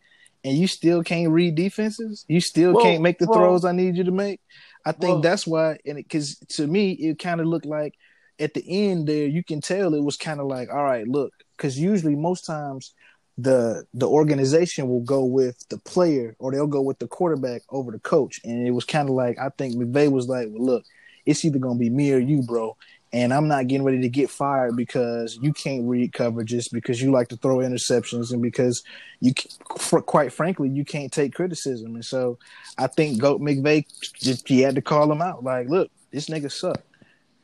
and you still can't read defenses. You still well, can't make the well, throws I need you to make. I think well, that's why, and because to me, it kind of looked like at the end there, you can tell it was kind of like, all right, look, because usually most times the the organization will go with the player or they'll go with the quarterback over the coach, and it was kind of like I think McVay was like, well, look, it's either gonna be me or you, bro and I'm not getting ready to get fired because you can't read coverages because you like to throw interceptions and because you quite frankly you can't take criticism. And so I think Goat McVay just he had to call him out. Like look this nigga suck.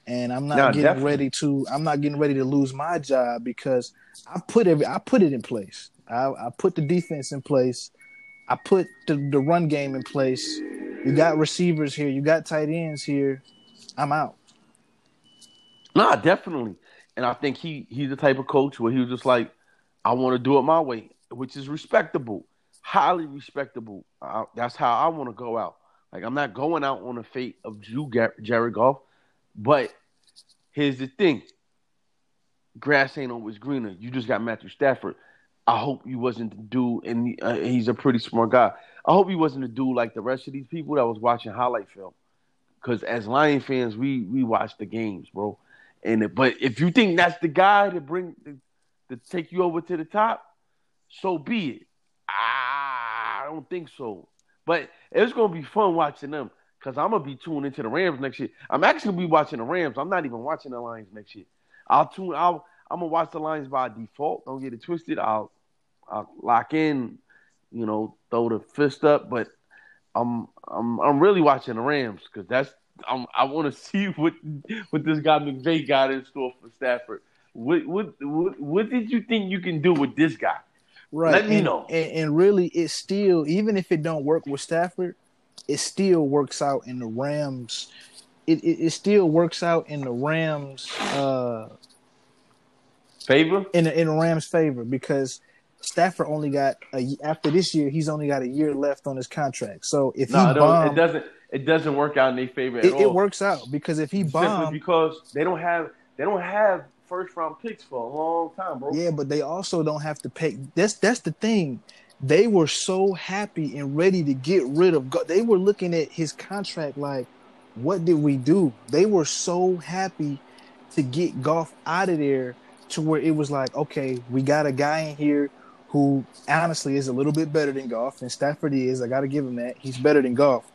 And I'm not no, getting definitely. ready to I'm not getting ready to lose my job because I put every I put it in place. I, I put the defense in place. I put the, the run game in place. You got receivers here. You got tight ends here. I'm out Nah, definitely. And I think he he's the type of coach where he was just like, I want to do it my way, which is respectable, highly respectable. I, that's how I want to go out. Like I'm not going out on the fate of Drew Jared Goff, but here's the thing: grass ain't always greener. You just got Matthew Stafford. I hope he wasn't the dude, and uh, he's a pretty smart guy. I hope he wasn't a dude like the rest of these people that was watching highlight film. Because as Lion fans, we we watch the games, bro. And but if you think that's the guy to bring to, take you over to the top, so be it. I don't think so. But it's gonna be fun watching them because I'm gonna be tuned into the Rams next year. I'm actually be watching the Rams. I'm not even watching the Lions next year. I'll tune. I'll. I'm gonna watch the Lions by default. Don't get it twisted. I'll. I'll lock in. You know, throw the fist up. But I'm. I'm. I'm really watching the Rams because that's I'm, i want to see what what this guy McVay got in store for Stafford. What, what what what did you think you can do with this guy? Right. Let me and, know. And, and really, it still, even if it don't work with Stafford, it still works out in the Rams. It it, it still works out in the Rams' uh, favor. In the, in the Rams' favor because Stafford only got a, after this year, he's only got a year left on his contract. So if no, he bombs, it doesn't it doesn't work out in their favor at it, all. It works out because if he bombs, simply because they don't have they don't have first round picks for a long time, bro. Yeah, but they also don't have to pay. That's that's the thing. They were so happy and ready to get rid of. They were looking at his contract like, what did we do? They were so happy to get Goff out of there to where it was like, okay, we got a guy in here who honestly is a little bit better than Goff, and Stafford is. I got to give him that. He's better than Goff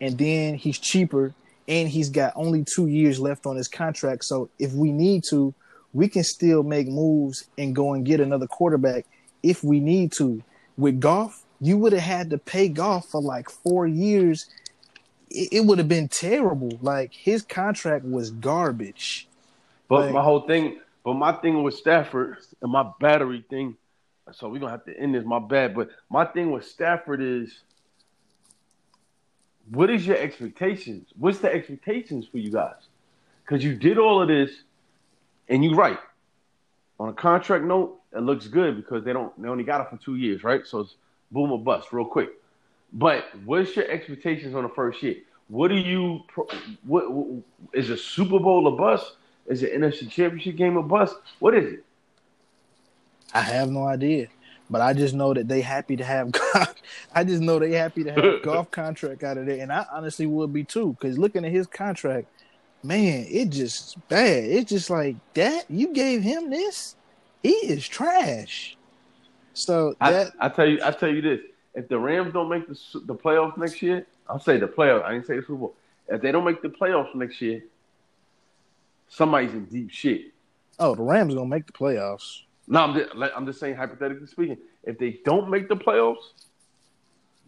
and then he's cheaper and he's got only two years left on his contract. So if we need to, we can still make moves and go and get another quarterback if we need to. With Goff, you would have had to pay Goff for like four years. It, it would have been terrible. Like his contract was garbage. But like, my whole thing, but my thing with Stafford and my battery thing. So we're gonna have to end this. My bad, but my thing with Stafford is what is your expectations? What's the expectations for you guys? Because you did all of this, and you're right on a contract note. It looks good because they don't they only got it for two years, right? So it's boom or bust real quick. But what's your expectations on the first year? What do you what, what is a Super Bowl a bust? Is it NFC Championship game a bust? What is it? I have no idea. But I just know that they happy to have I just know they happy to have Goff contract out of there, and I honestly would be too. Because looking at his contract, man, it just bad. It's just like that. You gave him this. He is trash. So I, that I tell you, I tell you this: if the Rams don't make the the playoffs next year, I'll say the playoffs. I didn't say the Super Bowl. If they don't make the playoffs next year, somebody's in deep shit. oh, the Rams gonna make the playoffs. No, I'm just, I'm just saying hypothetically speaking. If they don't make the playoffs,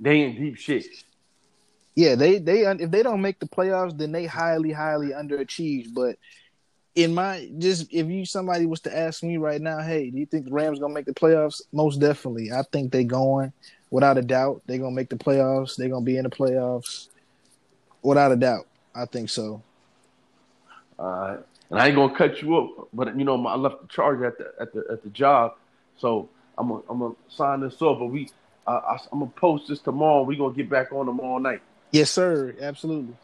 they in deep shit. Yeah, they they if they don't make the playoffs, then they highly highly underachieved. But in my just if you somebody was to ask me right now, hey, do you think the Rams gonna make the playoffs? Most definitely, I think they going without a doubt. They gonna make the playoffs. They gonna be in the playoffs without a doubt. I think so. Uh, and I ain't gonna cut you up, but you know my, I left the charger at the at the at the job, so I'm gonna I'm gonna sign this up. But we, uh, I, I'm gonna post this tomorrow. We gonna get back on tomorrow night. Yes, sir. Absolutely.